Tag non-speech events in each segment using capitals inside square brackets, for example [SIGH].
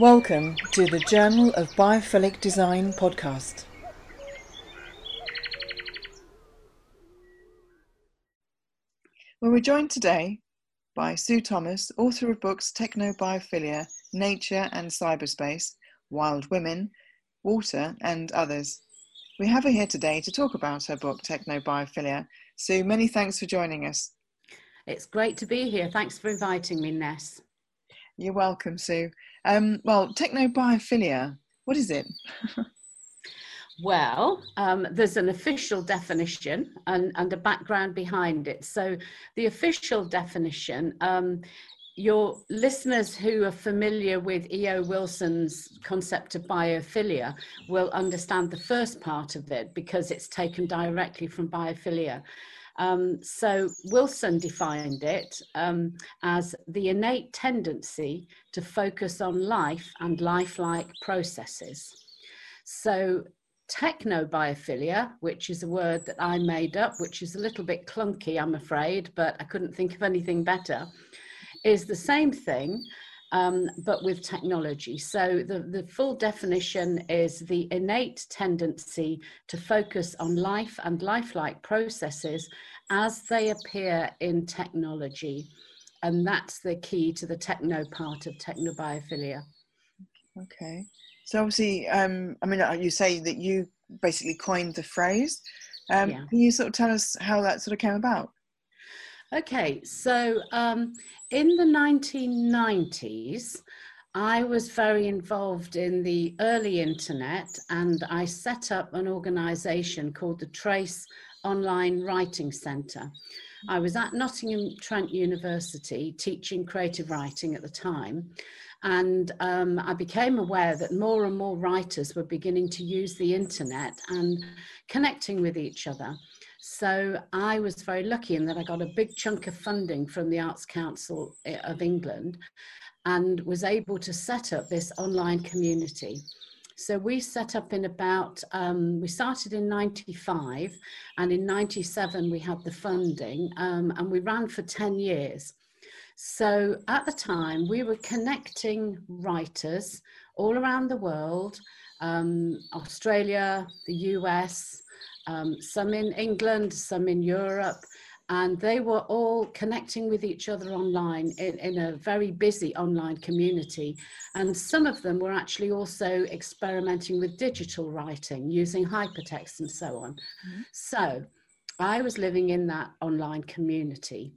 Welcome to the Journal of Biophilic Design podcast. Well, we're joined today by Sue Thomas, author of books Technobiophilia, Nature and Cyberspace, Wild Women, Water, and others. We have her here today to talk about her book Technobiophilia. Sue, many thanks for joining us. It's great to be here. Thanks for inviting me, Ness. You're welcome, Sue. Um, well, technobiophilia, what is it? [LAUGHS] Well, um, there's an official definition and, and, a background behind it. So, the official definition, um, your listeners who are familiar with E.O. Wilson's concept of biophilia will understand the first part of it because it's taken directly from biophilia. Um, so Wilson defined it um, as the innate tendency to focus on life and lifelike processes. So technobiophilia, which is a word that I made up, which is a little bit clunky, I'm afraid, but I couldn't think of anything better, is the same thing, um, but with technology. So the, the full definition is the innate tendency to focus on life and lifelike processes as they appear in technology. And that's the key to the techno part of technobiophilia. Okay. So obviously, um, I mean, you say that you basically coined the phrase. Um, yeah. Can you sort of tell us how that sort of came about? Okay, so um, in the 1990s, I was very involved in the early internet and I set up an organization called the Trace Online Writing Centre. I was at Nottingham Trent University teaching creative writing at the time, and um, I became aware that more and more writers were beginning to use the internet and connecting with each other. So I was very lucky in that I got a big chunk of funding from the Arts Council eh, of England and was able to set up this online community. So we set up in about, um, we started in 95 and in 97 we had the funding um, and we ran for 10 years. So at the time we were connecting writers all around the world, um, Australia, the US, um, some in England, some in Europe, and they were all connecting with each other online in, in, a very busy online community. And some of them were actually also experimenting with digital writing using hypertext and so on. Mm-hmm. So I was living in that online community.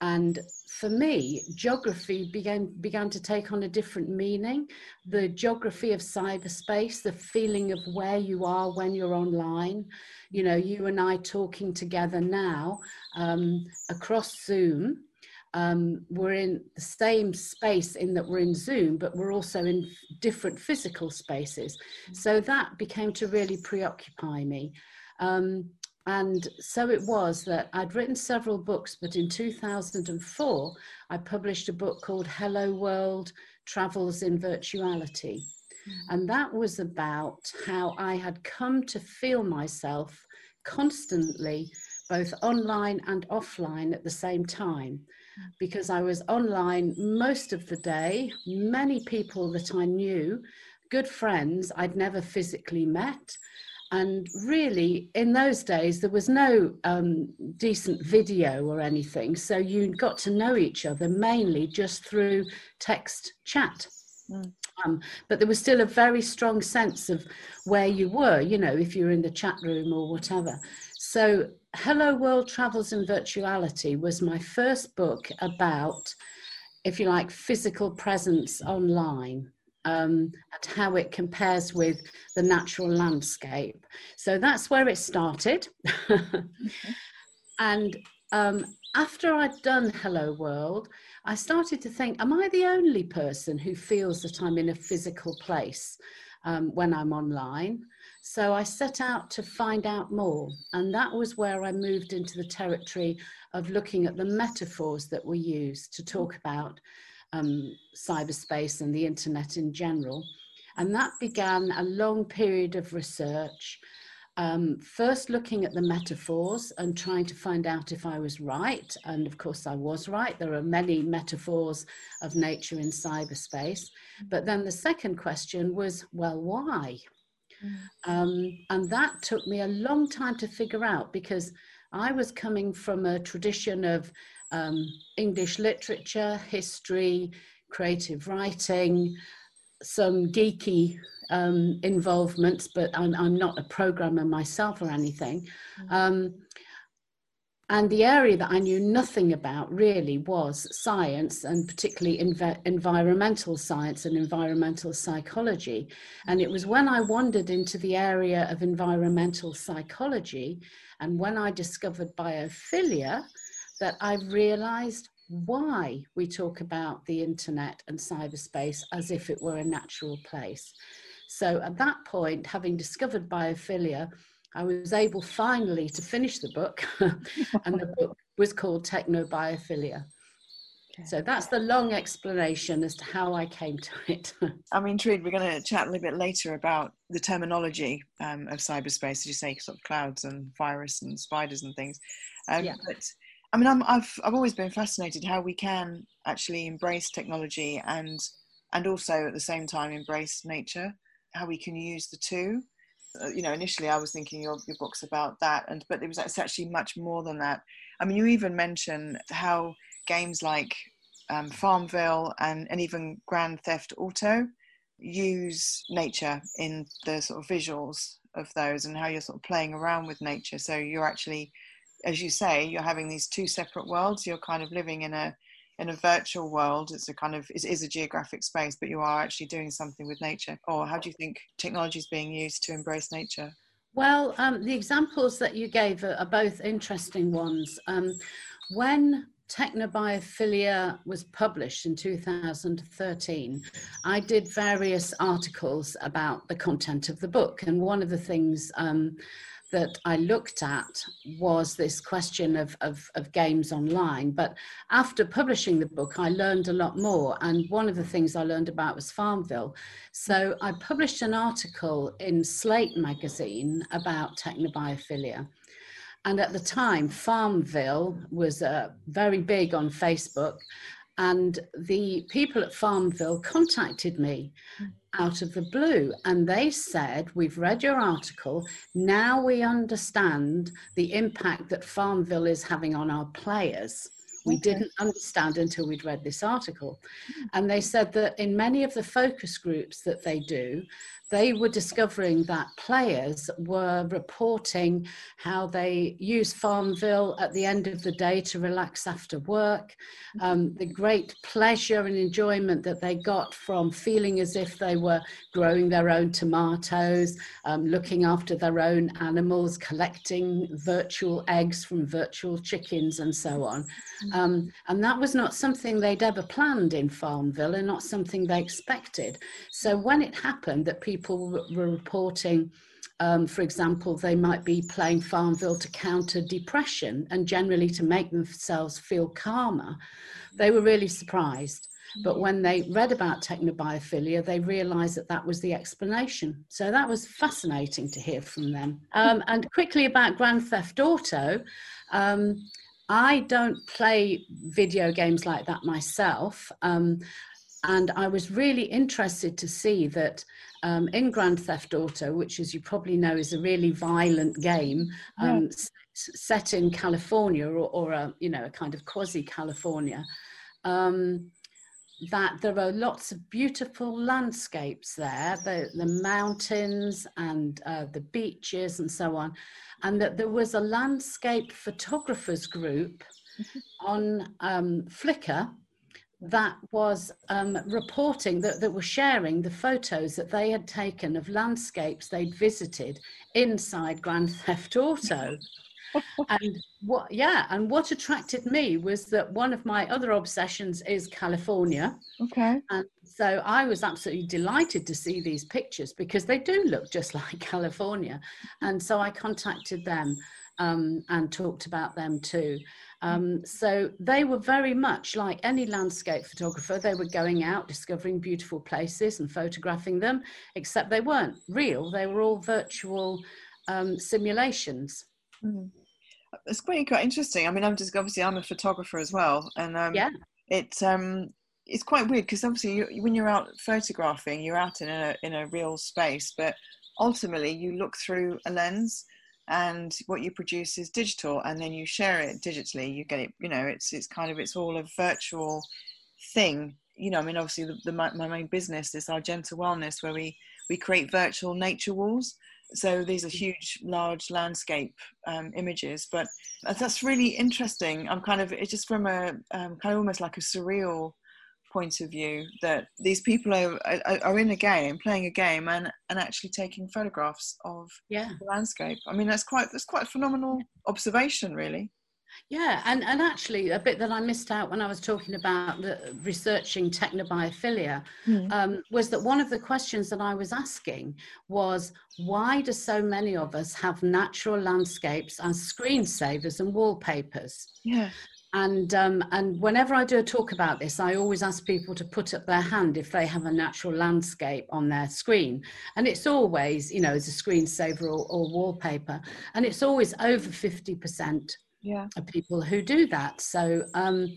And for me, geography began, began to take on a different meaning. The geography of cyberspace, the feeling of where you are when you're online. You know, you and I talking together now um, across Zoom. Um, we're in the same space in that we're in Zoom, but we're also in different physical spaces. So that became to really preoccupy me. Um, and so it was that I'd written several books, but in 2004, I published a book called Hello World Travels in Virtuality. Mm-hmm. And that was about how I had come to feel myself constantly, both online and offline at the same time. Mm. Because I was online most of the day, many people that I knew, good friends I'd never physically met and really, in those days, there was no um, decent video or anything. So you got to know each other mainly just through text chat. Mm. Um, but there was still a very strong sense of where you were, you know, if you were in the chat room or whatever. So, Hello World Travels in Virtuality was my first book about, if you like, physical presence online um, and how it compares with the natural landscape. So that's where it started. [LAUGHS] And um, after I'd done Hello World, I started to think, am I the only person who feels that I'm in a physical place um, when I'm online? So I set out to find out more. And that was where I moved into the territory of looking at the metaphors that were used to talk about um, cyberspace and the internet in general. And that began a long period of research. um, first looking at the metaphors and trying to find out if I was right. And of course, I was right. There are many metaphors of nature in cyberspace. But then the second question was, well, why? Mm. Um, and that took me a long time to figure out because I was coming from a tradition of um, English literature, history, creative writing, some geeky um, involvements, but I'm, I'm, not a programmer myself or anything. Mm. Um, and the area that I knew nothing about really was science, and particularly env- environmental science and environmental psychology. And it was when I wandered into the area of environmental psychology and when I discovered biophilia that I realized why we talk about the internet and cyberspace as if it were a natural place. So at that point, having discovered biophilia, I was able finally to finish the book, [LAUGHS] and the [LAUGHS] book was called Technobiophilia. So that's the long explanation as to how I came to [LAUGHS] it. I'm intrigued. We're going to chat a little bit later about the terminology um, of cyberspace, as you say, sort of clouds and virus and spiders and things. Um, yeah. But I mean, I'm, I've I've always been fascinated how we can actually embrace technology and and also at the same time embrace nature. How we can use the two. Uh, you know, initially I was thinking your your book's about that, and but it was it's actually much more than that. I mean, you even mention how games like um, Farmville and, and even Grand Theft Auto use nature in the sort of visuals of those and how you're sort of playing around with nature. So you're actually, as you say, you're having these two separate worlds. You're kind of living in a in a virtual world. It's a kind of it is a geographic space, but you are actually doing something with nature. Or how do you think technology is being used to embrace nature? Well, um, the examples that you gave are, are both interesting ones. Um, when Technobiophilia was published in 2013, I did various articles about the content of the book. And one of the things um, that I looked at was this question of, of, of, games online. But after publishing the book, I learned a lot more. And one of the things I learned about was Farmville. So I published an article in Slate magazine about technobiophilia. And at the time, Farmville was uh, very big on Facebook. And the people at Farmville contacted me hmm. out of the blue and they said, We've read your article. Now we understand the impact that Farmville is having on our players. We didn't understand until we'd read this article. Hmm. And they said that in many of the focus groups that they do, they were discovering that players were reporting how they use Farmville at the end of the day to relax after work, um, the great pleasure and enjoyment that they got from feeling as if they were growing their own tomatoes, um, looking after their own animals, collecting virtual eggs from virtual chickens, and so on. Um, and that was not something they'd ever planned in Farmville and not something they expected. So when it happened that people were reporting, um, for example, they might be playing Farmville to counter depression and generally to make themselves feel calmer. They were really surprised. But when they read about technobiophilia, they realized that that was the explanation. So that was fascinating to hear from them. Um, and quickly about Grand Theft Auto. Um, I don't play video games like that myself. Um, and I was really interested to see that um, in Grand Theft Auto, which, as you probably know, is a really violent game um, yeah. set in California or, or, a you know a kind of quasi California. Um, that there are lots of beautiful landscapes there, the, the mountains and uh, the beaches and so on, and that there was a landscape photographers group mm-hmm. on um, Flickr that was um, reporting that, that were sharing the photos that they had taken of landscapes they'd visited inside Grand Theft Auto. [LAUGHS] and what yeah and what attracted me was that one of my other obsessions is california okay and so i was absolutely delighted to see these pictures because they do look just [LAUGHS] like california and so i contacted them um, and talked about them too um, so they were very much like any landscape photographer. They were going out, discovering beautiful places and photographing them, except they weren't real. They were all virtual um, simulations. Mm. It's quite quite interesting. I mean, I'm just obviously I'm a photographer as well, and um, yeah, it's um it's quite weird because obviously you, when you're out photographing, you're out in a in a real space, but ultimately you look through a lens and what you produce is digital and then you share it digitally you get it you know it's it's kind of it's all a virtual thing you know i mean obviously the, the my, my main business is our gentle wellness where we we create virtual nature walls so these are huge large landscape um, images but that's really interesting. I'm kind of it's just from a um, kind of almost like a surreal point of view that these people are, are, are, in a game playing a game and and actually taking photographs of yeah. the landscape. I mean that's quite that's quite a phenomenal observation really yeah and and actually a bit that i missed out when i was talking about the researching technobiophilia mm. um, was that one of the questions that i was asking was why do so many of us have natural landscapes as screensavers and wallpapers? Yeah and um, and whenever I do a talk about this, I always ask people to put up their hand if they have a natural landscape on their screen, and it's always you know as a screensaver or, or wallpaper, and it's always over fifty percent yeah. people who do that. So um,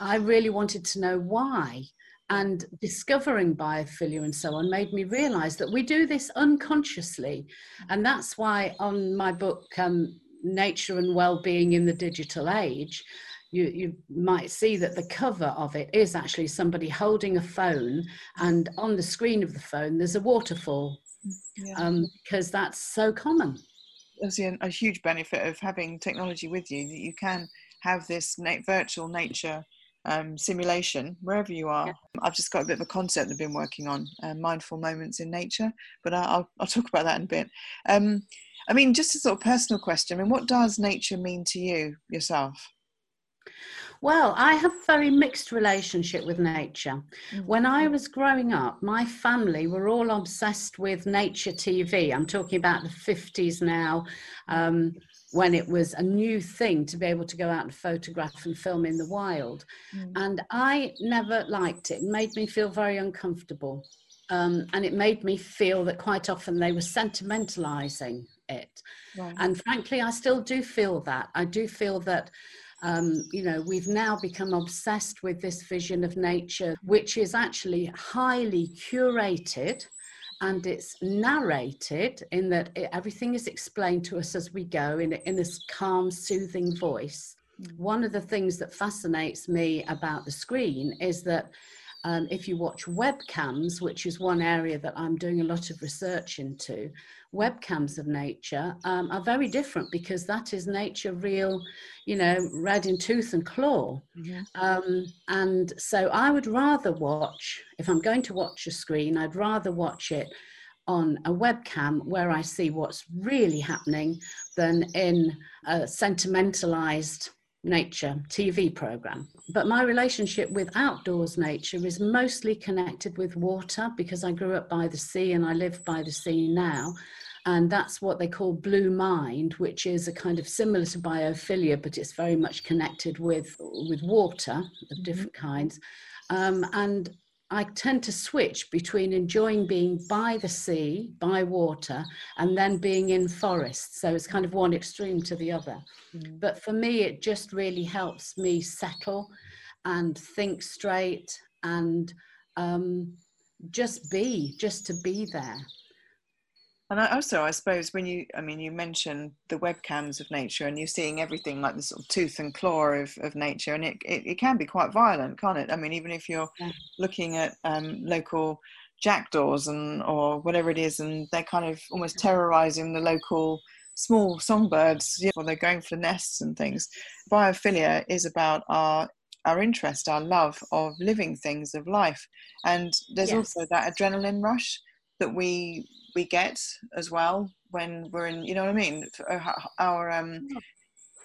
I really wanted to know why. And discovering biophilia and so on made me realize that we do this unconsciously. And that's why on my book, um, Nature and Wellbeing in the Digital Age, you, you might see that the cover of it is actually somebody holding a phone, and on the screen of the phone, there's a waterfall yeah. um, because that's so common. A, a, huge benefit of having technology with you that you can have this na- virtual nature um, simulation wherever you are. Yeah. I've just got a bit of a concept I've been working on, uh, mindful moments in nature, but I'll, I'll talk about that in a bit. Um, I mean, just a sort of personal question. I mean, what does nature mean to you yourself? Well, I have a very mixed relationship with nature. Mm-hmm. When I was growing up, my family were all obsessed with nature TV. I'm talking about the 50s now, um, when it was a new thing to be able to go out and photograph and film in the wild. Mm-hmm. And I never liked it. It made me feel very uncomfortable. Um, and it made me feel that quite often they were sentimentalizing it. Right. And frankly, I still do feel that. I do feel that um, you know, we've now become obsessed with this vision of nature, which is actually highly curated and it's narrated in that it, everything is explained to us as we go in, in this calm, soothing voice. Mm. One of the things that fascinates me about the screen is that um, if you watch webcams, which is one area that I'm doing a lot of research into, webcams of nature um, are very different because that is nature real, you know, red in tooth and claw. Mm-hmm. Um, and so I would rather watch, if I'm going to watch a screen, I'd rather watch it on a webcam where I see what's really happening than in a sentimentalized nature TV program. But my relationship with outdoors nature is mostly connected with water because I grew up by the sea and I live by the sea now and that's what they call blue mind which is a kind of similar to biophilia but it's very much connected with with water of mm-hmm. different mm-hmm. kinds um, and I tend to switch between enjoying being by the sea, by water, and then being in forests. So it's kind of one extreme to the other. Mm. But for me, it just really helps me settle and think straight and um, just be, just to be there. And also, I suppose when you, I mean, you mentioned the webcams of nature, and you're seeing everything like the sort of tooth and claw of, of nature, and it, it, it can be quite violent, can't it? I mean, even if you're yeah. looking at um, local jackdaws and or whatever it is, and they're kind of almost terrorizing the local small songbirds, you know, they're going for nests and things. Biophilia is about our our interest, our love of living things, of life, and there's yes. also that adrenaline rush that we we get as well when we're in you know what i mean? Uh, our um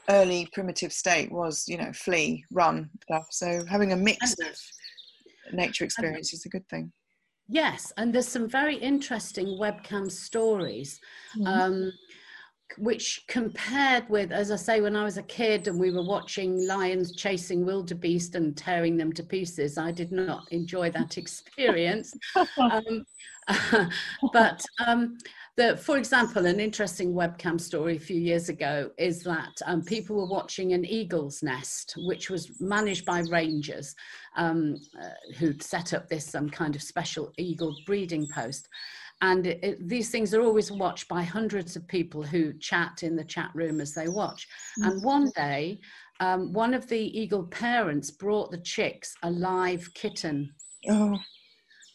early primitive state was you know flee run stuff. So having a mix of nature experience is a good thing. Yes and there's some very interesting webcam stories. Mm-hmm. um, which compared with, as I say, when I was a kid and we were watching lions chasing wildebeest and tearing them to pieces, I did not enjoy that [LAUGHS] experience. [LAUGHS] um, [LAUGHS] but um, the, for example, an interesting webcam story a few years ago is that um, people were watching an eagle's nest, which was managed by rangers um, uh, who'd set up this some um, kind of special eagle breeding post and it, it, these things are always watched by hundreds of people who chat in the chat room as they watch. Mm-hmm. And one day, um, one of the eagle parents brought the chicks a live kitten. Oh.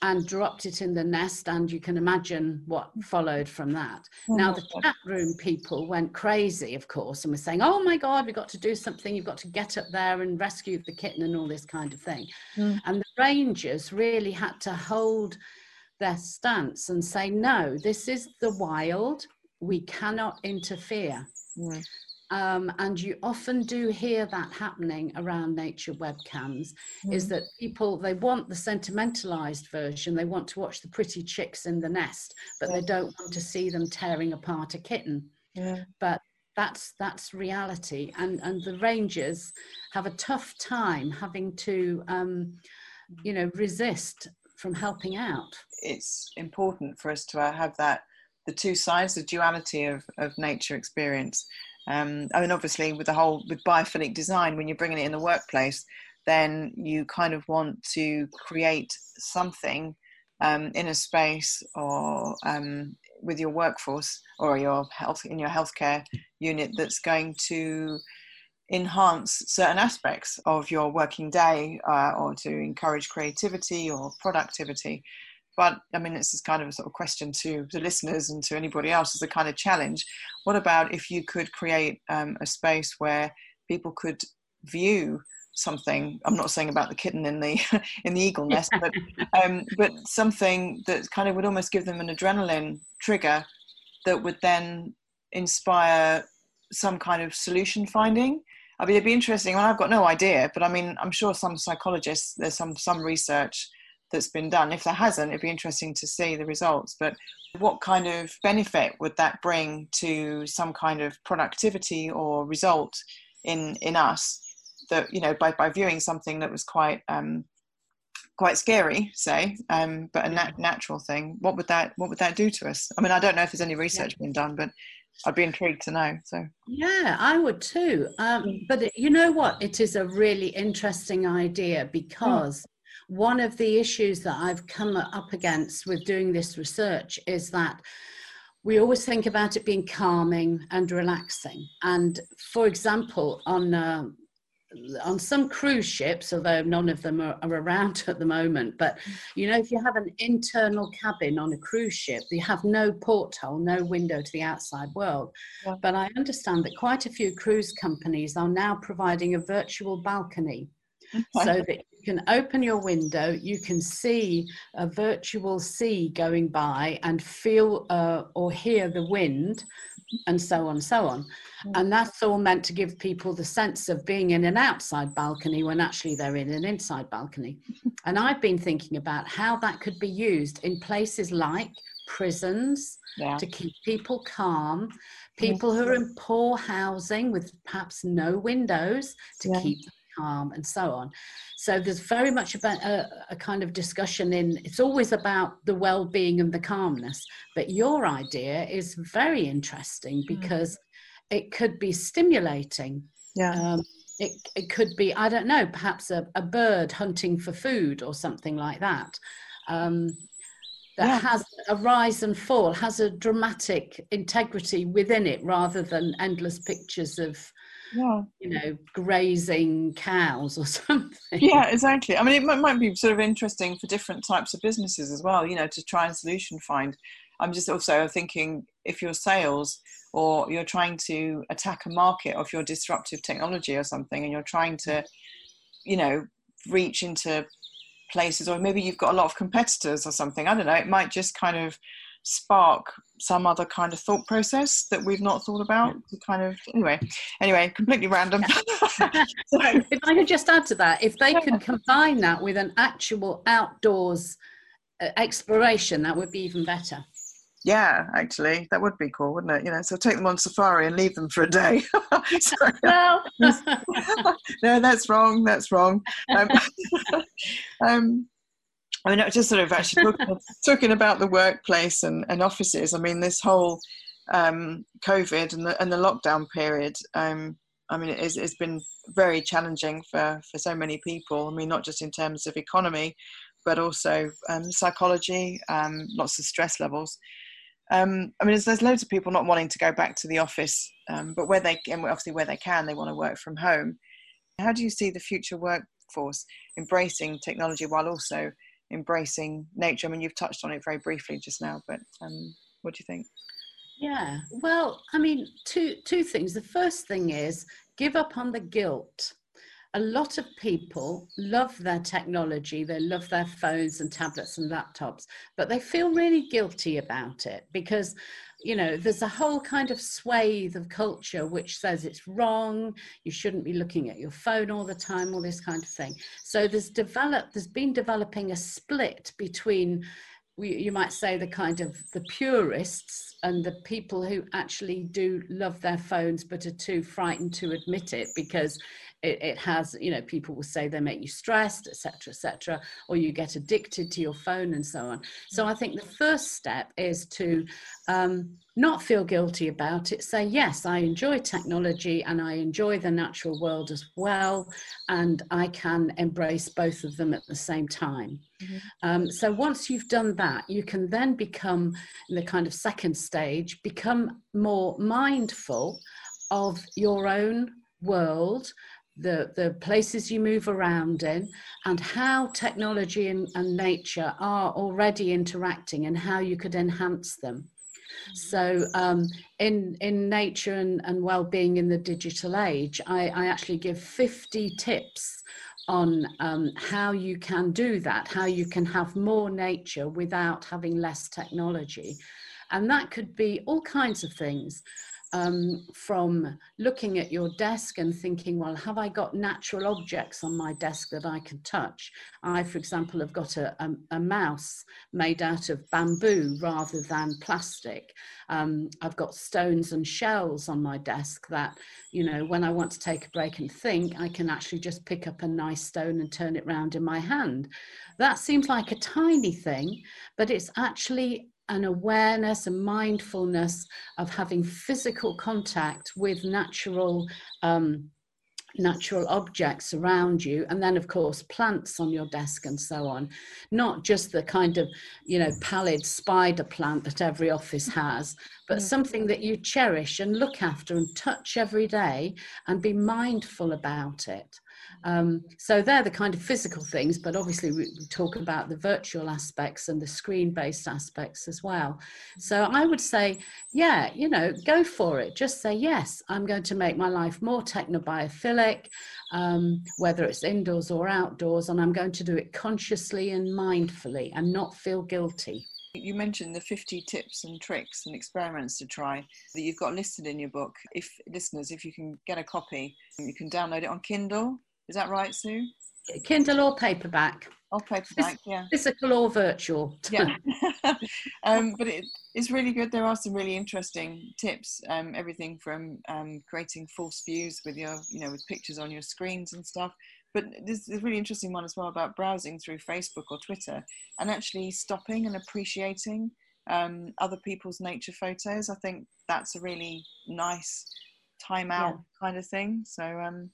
And dropped it in the nest, and you can imagine what followed from that. Oh now, the God. chat room people went crazy, of course, and were saying, Oh my God, we've got to do something. You've got to get up there and rescue the kitten, and all this kind of thing. Mm. And the rangers really had to hold their stance and say, no, this is the wild, we cannot interfere. Mm. Um, and you often do hear that happening around nature webcams mm. is that people they want the sentimentalized version they want to watch the pretty chicks in the nest but yeah. they don't want to see them tearing apart a kitten yeah. but that's that's reality and and the rangers have a tough time having to um, you know resist from helping out it's important for us to have that the two sides, the duality of, of nature experience. Um, I mean, obviously, with the whole with biophilic design, when you're bringing it in the workplace, then you kind of want to create something um, in a space or um, with your workforce or your health in your healthcare unit that's going to enhance certain aspects of your working day uh, or to encourage creativity or productivity but I mean, this is kind of a sort of question to the listeners and to anybody else as a kind of challenge. What about if you could create um, a space where people could view something? I'm not saying about the kitten in the [LAUGHS] in the eagle nest, but [LAUGHS] um, but something that kind of would almost give them an adrenaline trigger that would then inspire some kind of solution finding. I mean, it'd be interesting. Well, I've got no idea, but I mean, I'm sure some psychologists, there's some some research that's been done. If there hasn't, it'd be interesting to see the results. But what kind of benefit would that bring to some kind of productivity or result in in us that you know by, by viewing something that was quite um, quite scary, say, um, but a nat- natural thing? What would that what would that do to us? I mean, I don't know if there's any research yeah. been done, but I'd be intrigued to know. So yeah, I would too. Um, but you know what? It is a really interesting idea because one of the issues that I've come up against with doing this research is that we always think about it being calming and relaxing. And for example, on uh, on some cruise ships, although none of them are, are, around [LAUGHS] at the moment, but you know, if you have an internal cabin on a cruise ship, you have no porthole, no window to the outside world. Yeah. But I understand that quite a few cruise companies are now providing a virtual balcony so that you can open your window, you can see a virtual sea going by and feel uh, or hear the wind, and so on, so on. Mm. And that's all meant to give people the sense of being in an outside balcony when actually they're in an inside balcony. [LAUGHS] and I've been thinking about how that could be used in places like prisons yeah. to keep people calm, people who are in poor housing with perhaps no windows to yeah. keep calm and so on so there's very much about a, a, kind of discussion in it's always about the well-being and the calmness but your idea is very interesting mm. because mm. it could be stimulating yeah um, it, it could be i don't know perhaps a, a bird hunting for food or something like that um, that yeah. has a rise and fall has a dramatic integrity within it rather than endless pictures of yeah. you know, grazing cows or [LAUGHS] something. Yeah, exactly. I mean, it might, might be sort of interesting for different types of businesses as well, you know, to try and solution find. I'm just also thinking if your sales or you're trying to attack a market of your disruptive technology or something, and you're trying to, you know, reach into places, or maybe you've got a lot of competitors or something. I don't know. It might just kind of spark some other kind of thought process that we've not thought about to kind of anyway anyway completely random [LAUGHS] if i could just add to that if they could combine that with an actual outdoors uh, exploration that would be even better Yeah, actually, that would be cool, wouldn't it? You know, so take them on safari and leave them for a day. [LAUGHS] well, [LAUGHS] no, that's wrong. That's wrong. Um, um, I mean, just sort of actually talking, [LAUGHS] talking about the workplace and, and offices. I mean, this whole um, COVID and the, and the lockdown period. Um, I mean, it's, it's been very challenging for, for so many people. I mean, not just in terms of economy, but also um, psychology, um, lots of stress levels. Um, I mean, there's, there's, loads of people not wanting to go back to the office, um, but where they and obviously where they can, they want to work from home. How do you see the future workforce embracing technology while also embracing nature? I mean, you've touched on it very briefly just now, but um, what do you think? Yeah, well, I mean, two two things. The first thing is give up on the guilt a lot of people love their technology, they love their phones and tablets and laptops, but they feel really guilty about it because, you know, there's a whole kind of swathe of culture which says it's wrong, you shouldn't be looking at your phone all the time, all this kind of thing. So there's developed, there's been developing a split between you might say the kind of the purists and the people who actually do love their phones but are too frightened to admit it because it, it has you know people will say they make you stressed etc etc or you get addicted to your phone and so on. So i think the first step is to um, not feel guilty about it. Say yes i enjoy technology and i enjoy the natural world as well and i can embrace both of them at the same time. Mm-hmm. um, so once you've done that you can then become in the kind of second stage become more mindful of your own world the, the places you move around in, and how technology and, and nature are already interacting and how you could enhance them. So, um, in in nature and, and well-being in the digital age, I, I actually give 50 tips on um, how you can do that, how you can have more nature without having less technology, and that could be all kinds of things um, from looking at your desk and thinking, well, have I got natural objects on my desk that I can touch? I, for example, have got a, a, a mouse made out of bamboo rather than plastic. Um, I've got stones and shells on my desk that, you know, when I want to take a break and think, I can actually just pick up a nice stone and turn it round in my hand. That seems like a tiny thing, but it's actually an awareness and mindfulness of having physical contact with natural um, natural objects around you and then of course plants on your desk and so on. Not just the kind of you know pallid spider plant that every office has [LAUGHS] but something that you cherish and look after and touch every day and be mindful about it um, so they're the kind of physical things, but obviously we, talk about the virtual aspects and the screen-based aspects as well. So I would say, yeah, you know, go for it. Just say, yes, I'm going to make my life more technobiophilic, um, whether it's indoors or outdoors, and I'm going to do it consciously and mindfully and not feel guilty. You mentioned the 50 tips and tricks and experiments to try that you've got listed in your book. If listeners, if you can get a copy, you can download it on Kindle is that right, Sue? Kindle or paperback. Or paperback, yeah. Physical or virtual. yeah. [LAUGHS] [LAUGHS] um, but it, it's really good. There are some really interesting tips. Um, everything from um, creating false views with your, you know, with pictures on your screens and stuff. But there's a really interesting one as well about browsing through Facebook or Twitter and actually stopping and appreciating um, other people's nature photos. I think that's a really nice time out yeah. kind of thing. So um,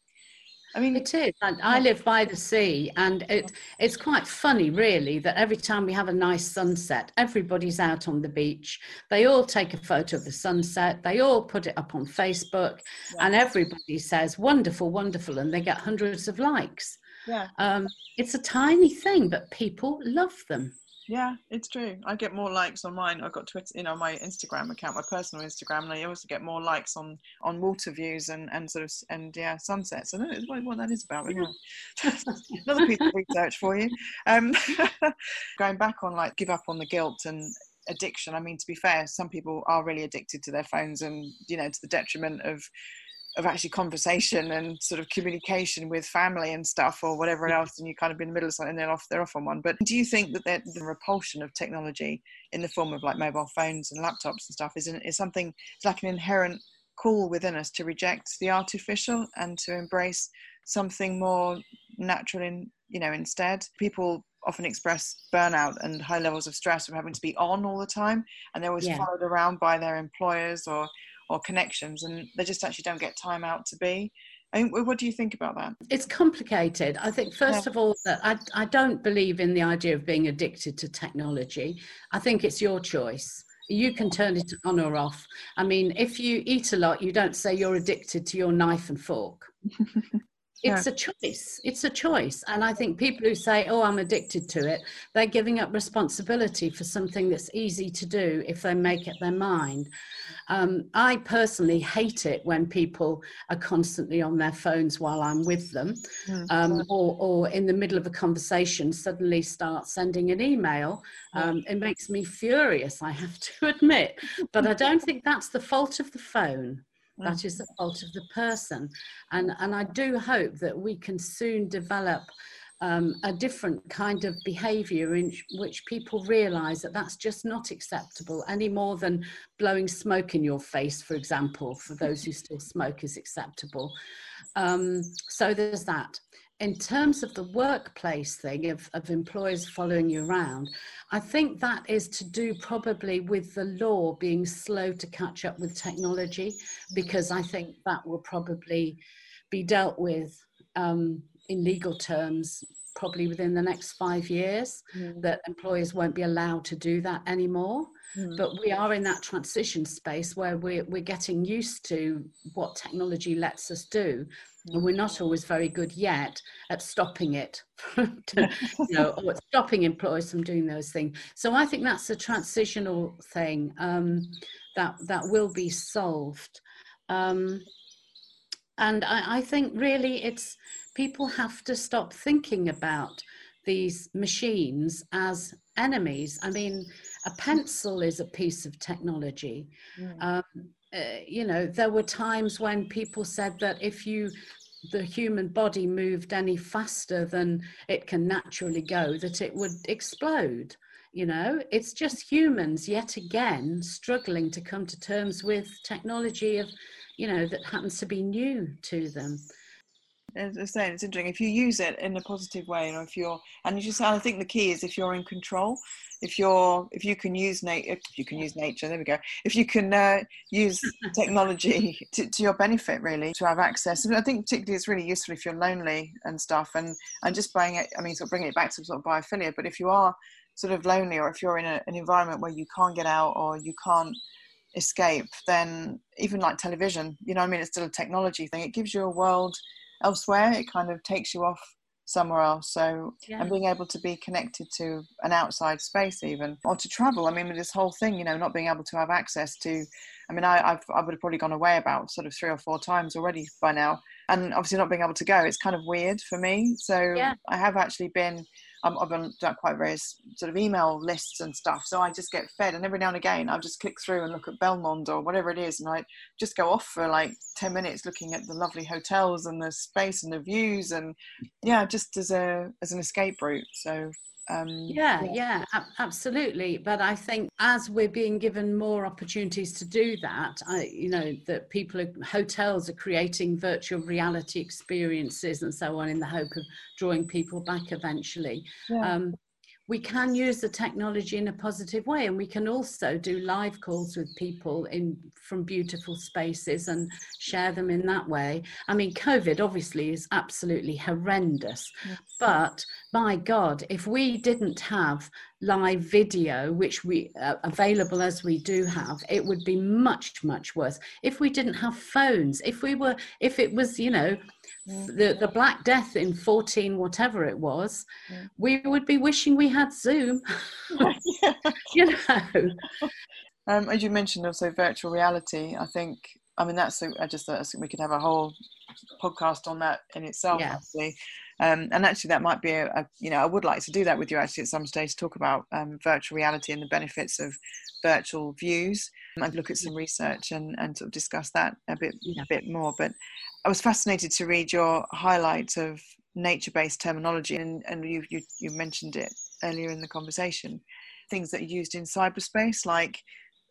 I mean, it is. I live by the sea, and it, it's quite funny, really, that every time we have a nice sunset, everybody's out on the beach. They all take a photo of the sunset, they all put it up on Facebook, yeah. and everybody says, wonderful, wonderful, and they get hundreds of likes. Yeah. Um, it's a tiny thing, but people love them. Yeah, it's true. I get more likes on mine. I've got Twitter, you know, my Instagram account, my personal Instagram, and I also get more likes on on water views and and sort of and yeah, sunsets. I don't know what, that is about. Yeah. [LAUGHS] Another piece of research for you. Um, [LAUGHS] going back on like give up on the guilt and addiction. I mean, to be fair, some people are really addicted to their phones, and you know, to the detriment of of actually conversation and sort of communication with family and stuff or whatever mm-hmm. else and you kind of be in the middle of something and they're off they're off on one. But do you think that the repulsion of technology in the form of like mobile phones and laptops and stuff is, is something it's like an inherent call within us to reject the artificial and to embrace something more natural in you know instead? People often express burnout and high levels of stress from having to be on all the time and they're always yeah. followed around by their employers or or connections and they just actually don't get time out to be I mean, what do you think about that? It's complicated. I think, first yeah. of all, that I, I don't believe in the idea of being addicted to technology. I think it's your choice. You can turn it on or off. I mean, if you eat a lot, you don't say you're addicted to your knife and fork. [LAUGHS] it's yeah. a choice. It's a choice. And i think people who say oh i'm addicted to it they're giving up responsibility for something that's easy to do if they make it their mind. Um, i personally hate it when people are constantly on their phones while i'm with them um, or, or in the middle of a conversation suddenly start sending an email. Um, it makes me furious i have to [LAUGHS] admit. But i don't think that's the fault of the phone that is the fault of the person. And, and I do hope that we can soon develop um, a different kind of behavior in which people realize that that's just not acceptable any more than blowing smoke in your face, for example, for those who still smoke is acceptable. Um, so there's that in terms of the workplace thing of, of employers following you around, I think that is to do probably with the law being slow to catch up with technology, because I think that will probably be dealt with um, in legal terms probably within the next five years, mm. that employers won't be allowed to do that anymore. Mm. But we are in that transition space where we're, we're getting used to what technology lets us do we're not always very good yet at stopping it [LAUGHS] to, you know [LAUGHS] or stopping employers from doing those things. So i think that's a transitional thing um, that that will be solved. Um, and I, I think really it's people have to stop thinking about these machines as enemies. I mean a pencil is a piece of technology. Mm. um, uh, you know, there were times when people said that if you the human body moved any faster than it can naturally go, that it would explode. You know, it's just humans yet again struggling to come to terms with technology of, you know, that happens to be new to them as I say, it's interesting if you use it in a positive way, or if you're, and you just, I think the key is if you're in control, if you're, if you can use nature, if you can use nature, there we go. If you can uh, use [LAUGHS] technology to, to, your benefit, really, to have access. And I think particularly it's really useful if you're lonely and stuff, and and just buying it. I mean, sort of bringing it back to sort of biophilia. But if you are sort of lonely, or if you're in a, an environment where you can't get out, or you can't escape, then even like television, you know, I mean, it's still a technology thing. It gives you a world elsewhere it kind of takes you off somewhere else so yeah. and being able to be connected to an outside space even or to travel i mean with this whole thing you know not being able to have access to i mean I, I've, i would have probably gone away about sort of three or four times already by now and obviously not being able to go it's kind of weird for me so yeah. i have actually been I've done quite various sort of email lists and stuff. So I just get fed, and every now and again, I'll just click through and look at Belmond or whatever it is, and I just go off for like 10 minutes looking at the lovely hotels and the space and the views, and yeah, just as a as an escape route. So um, yeah, yeah, yeah absolutely. But I think as we're being given more opportunities to do that, I, you know, that people, are, hotels are creating virtual reality experiences and so on in the hope of drawing people back eventually. Yeah. Um, we can use the technology in a positive way and we can also do live calls with people in from beautiful spaces and share them in that way i mean covid obviously is absolutely horrendous yes. but my god if we didn't have live video which we uh, available as we do have it would be much much worse if we didn't have phones if we were if it was you know the, the Black Death in 14, whatever it was, yeah. we would be wishing we had Zoom. [LAUGHS] [LAUGHS] you know. Um, as you mentioned, also virtual reality. I think, I mean, that's, a, I just I think we could have a whole podcast on that in itself, Yeah. actually. Um, and actually, that might be a, a, you know, I would like to do that with you actually at some stage, talk about um, virtual reality and the benefits of virtual views and look at some research and, and sort of discuss that a bit, Yeah. a bit more. But I was fascinated to read your highlight of nature-based terminology, and, and you, you, you mentioned it earlier in the conversation. Things that are used in cyberspace, like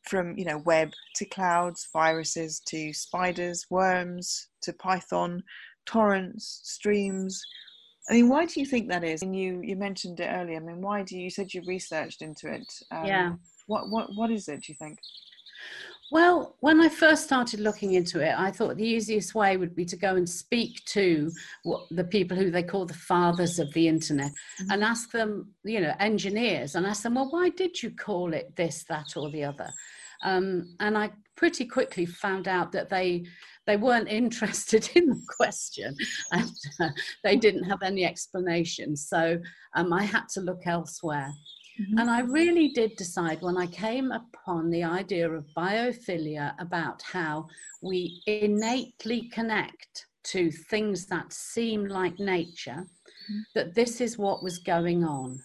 from you know web to clouds, viruses to spiders, worms to Python, torrents, streams. I mean, why do you think that is? And you you mentioned it earlier. I mean, why do you, you said you researched into it? Um, Yeah. What what what is it? Do you think? Well, when I first started looking into it, I thought the easiest way would be to go and speak to what, the people who they call the fathers of the internet and ask them, you know, engineers, and ask them, well, why did you call it this, that, or the other? Um, and I pretty quickly found out that they they weren't [LAUGHS] interested in the question and uh, they didn't have any explanation. So um, I had to look elsewhere. And I really did decide when I came upon the idea of biophilia about how we innately connect to things that seem like nature, that this is what was going on.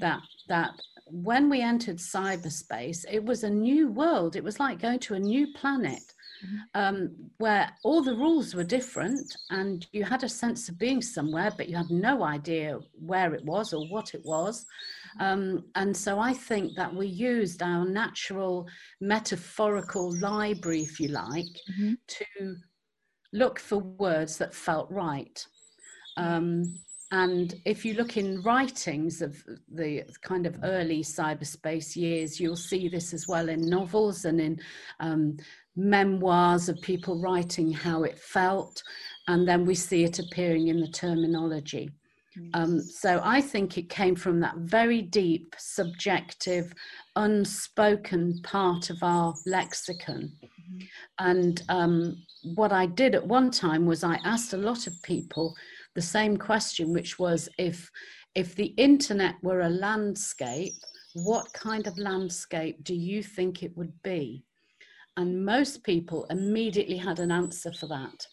That that when we entered cyberspace, it was a new world. It was like going to a new planet. Um, where all the rules were different and you had a sense of being somewhere, but you had no idea where it was or what it was. Um, and so I think that we used our natural metaphorical library, if you like, Mhm. to look for words that felt right. Um, and if you look in writings of the kind of early cyberspace years, you'll see this as well in novels and in um, memoirs of people writing how it felt. And then we see it appearing in the terminology. Um, so I think it came from that very deep, subjective, unspoken part of our lexicon. And um, what I did at one time was I asked a lot of people the same question, which was if if the internet were a landscape, what kind of landscape do you think it would be? And most people immediately had an answer for that.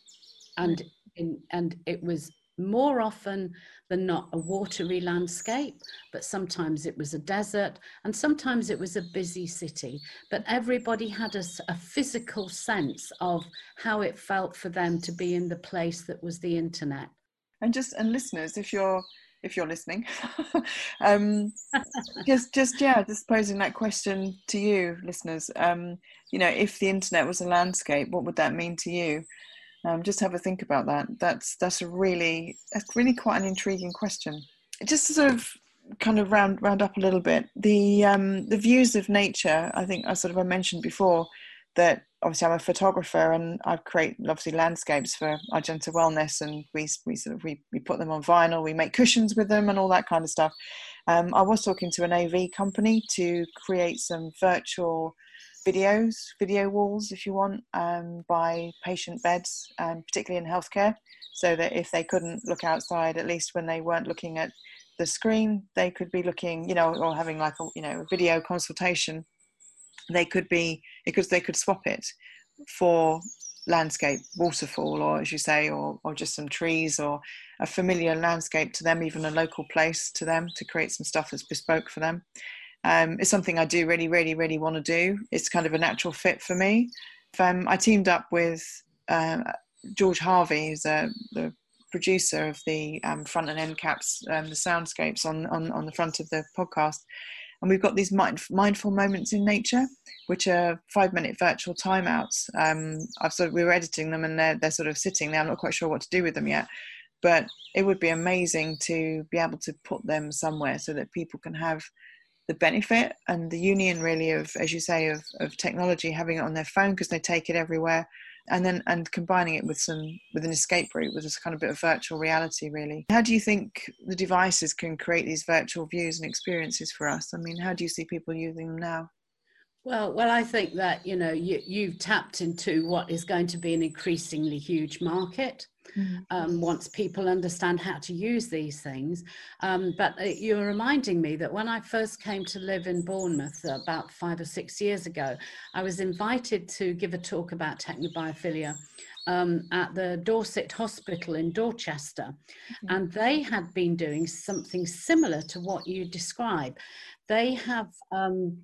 And in, and it was more often than not a watery landscape, but sometimes it was a desert and sometimes it was a busy city. But everybody had a physical sense of how it felt for them to be in the place that was the internet. and just and listeners if you're if you're listening [LAUGHS] um [LAUGHS] just just yeah just posing that question to you listeners um you know if the internet was a landscape what would that mean to you? Um just have a think about that. That's that's a really that's really quite an intriguing question. Just to sort of kind of round round up a little bit the um the views of nature i think i sort of i mentioned before that obviously I'm a photographer and I create obviously landscapes for Argenta Wellness and we, we sort of we, we put them on vinyl, we make cushions with them and all that kind of stuff. Um, I was talking to an AV company to create some virtual videos, video walls if you want, um, by patient beds, um, particularly in healthcare, so that if they couldn't look outside, at least when they weren't looking at the screen, they could be looking, you know, or having like a you know a video consultation. They could be because they could swap it for landscape waterfall or as you say or, or just some trees or a familiar landscape to them even a local place to them to create some stuff that's bespoke for them um, it's something i do really really really want to do. It's kind of a natural fit for me. Um, i teamed up with um, george harvey who's a, the producer of the um, front and end caps um, the soundscapes on, on on the front of the podcast. And we've got these mind, mindful moments in nature which are five minute virtual timeouts. Um, i've sort of, we were editing them and they're, they're sort of sitting there. I'm not quite sure what to do with them yet. But it would be amazing to be able to put them somewhere so that people can have the benefit and the union really of as you say of, of technology having it on their phone because they take it everywhere and then and combining it with some with an escape route with this kind of bit of virtual reality really. How do you think the devices can create these virtual views and experiences for us? I mean how do you see people using them now Well, well, I think that you know you you've tapped into what is going to be an increasingly huge market um, once people understand how to use these things. Um, but uh, you're reminding me that when I first came to live in Bournemouth about five or six years ago, I was invited to give a talk about technobiophilia um, at the Dorset Hospital in Dorchester, mm-hmm. and they had been doing something similar to what you describe. They have um,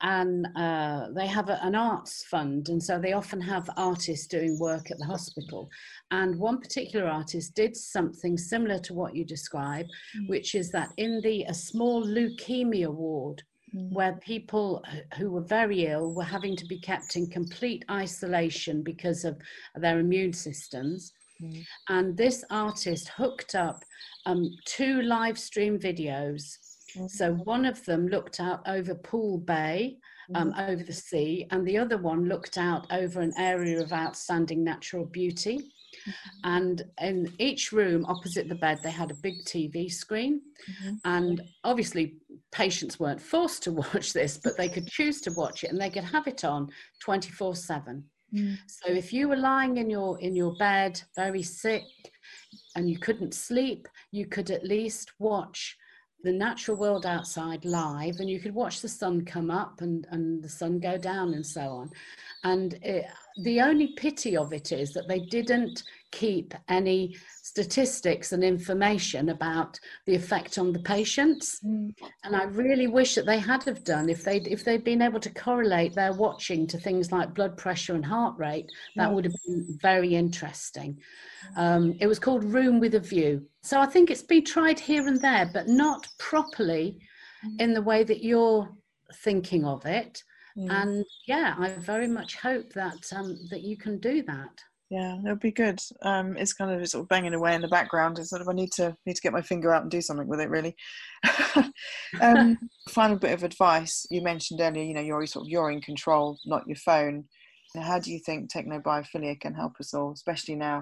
and uh, they have a, an arts fund, and so they often have artists doing work at the hospital. And one particular artist did something similar to what you describe, mm. which is that in the a small leukemia ward, mm. where people who were very ill were having to be kept in complete isolation because of their immune systems. Mm. And this artist hooked up um, two live stream videos so mm-hmm. one of them looked out over Poole Bay, um, mm-hmm. over the sea, and the other one looked out over an area of outstanding natural beauty. Mm-hmm. And in each room opposite the bed, they had a big TV screen. Mm-hmm. And obviously, patients weren't forced to [LAUGHS] watch this, but they could choose to watch it and they could have it on 24 7. Mm. So if you were lying in your in your bed very sick and you couldn't sleep, you could at least watch the natural world outside live and you could watch the sun come up and, and the sun go down and so on. And it, the only pity of it is that they didn't keep any statistics and information about the effect on the patients mm. and i really wish that they had have done if they if they'd been able to correlate their watching to things like blood pressure and heart rate that mm. would have been very interesting um, it was called room with a view so i think it's been tried here and there but not properly mm. in the way that you're thinking of it mm. and yeah i very much hope that um, that you can do that yeah, it'll be good. Um, it's kind of sort of banging away in the background. It's sort of I need to need to get my finger out and do something with it. Really. [LAUGHS] um, [LAUGHS] final bit of advice you mentioned earlier. You know, you're sort of you're in control, not your phone. How do you think technobiophilia can help us all, especially now?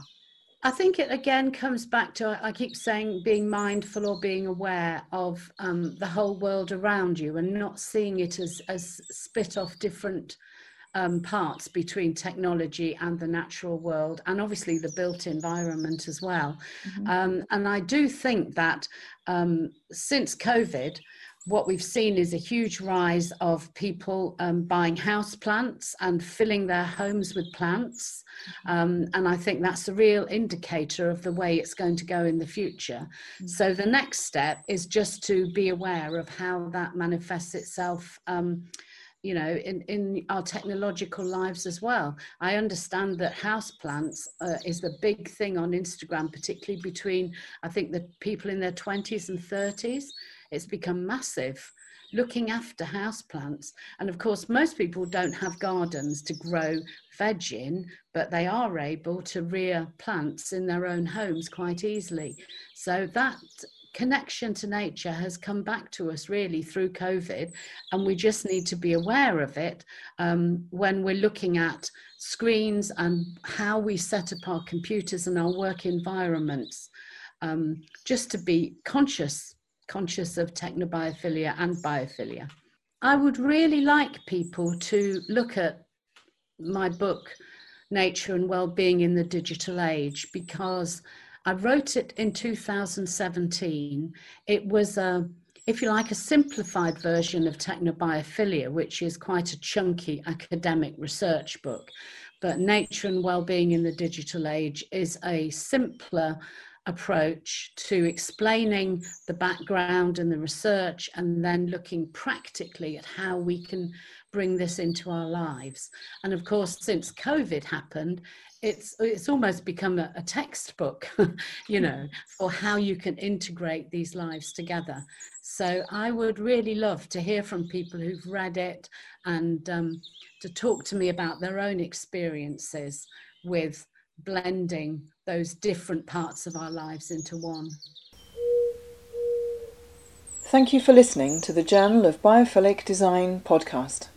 I think it again comes back to I keep saying being mindful or being aware of um, the whole world around you and not seeing it as as split off different um, parts between technology and the natural world, and obviously the built environment as well. Mm-hmm. Um, and I do think that um, since COVID, what we've seen is a huge rise of people um, buying house plants and filling their homes with plants. Mm-hmm. Um, and I think that's a real indicator of the way it's going to go in the future. Mm-hmm. So the next step is just to be aware of how that manifests itself um, you know in in our technological lives as well. I understand that houseplants uh, is the big thing on instagram particularly between i think the people in their 20s and 30s it's become massive looking after houseplants and of course most people don't have gardens to grow veg in but they are able to rear plants in their own homes quite easily. So that connection to nature has come back to us really through COVID, and we just need to be aware of it um, when we're looking at screens and how we set up our computers and our work environments, um, just to be conscious, conscious of technobiophilia and biophilia. I would really like people to look at my book, Nature and Wellbeing in the Digital Age, because I wrote it in 2017. It was a, if you like, a simplified version of Technobiophilia, which is quite a chunky academic research book. But Nature and Wellbeing in the Digital Age is a simpler approach to explaining the background and the research and then looking practically at how we can bring this into our lives. And of course, since COVID happened, it's it's almost become a, a textbook [LAUGHS] you know for how you can integrate these lives together. So i would really love to hear from people who've read it and um, to talk to me about their own experiences with blending those different parts of our lives into one. Thank you for listening to the Journal of Biophilic Design podcast.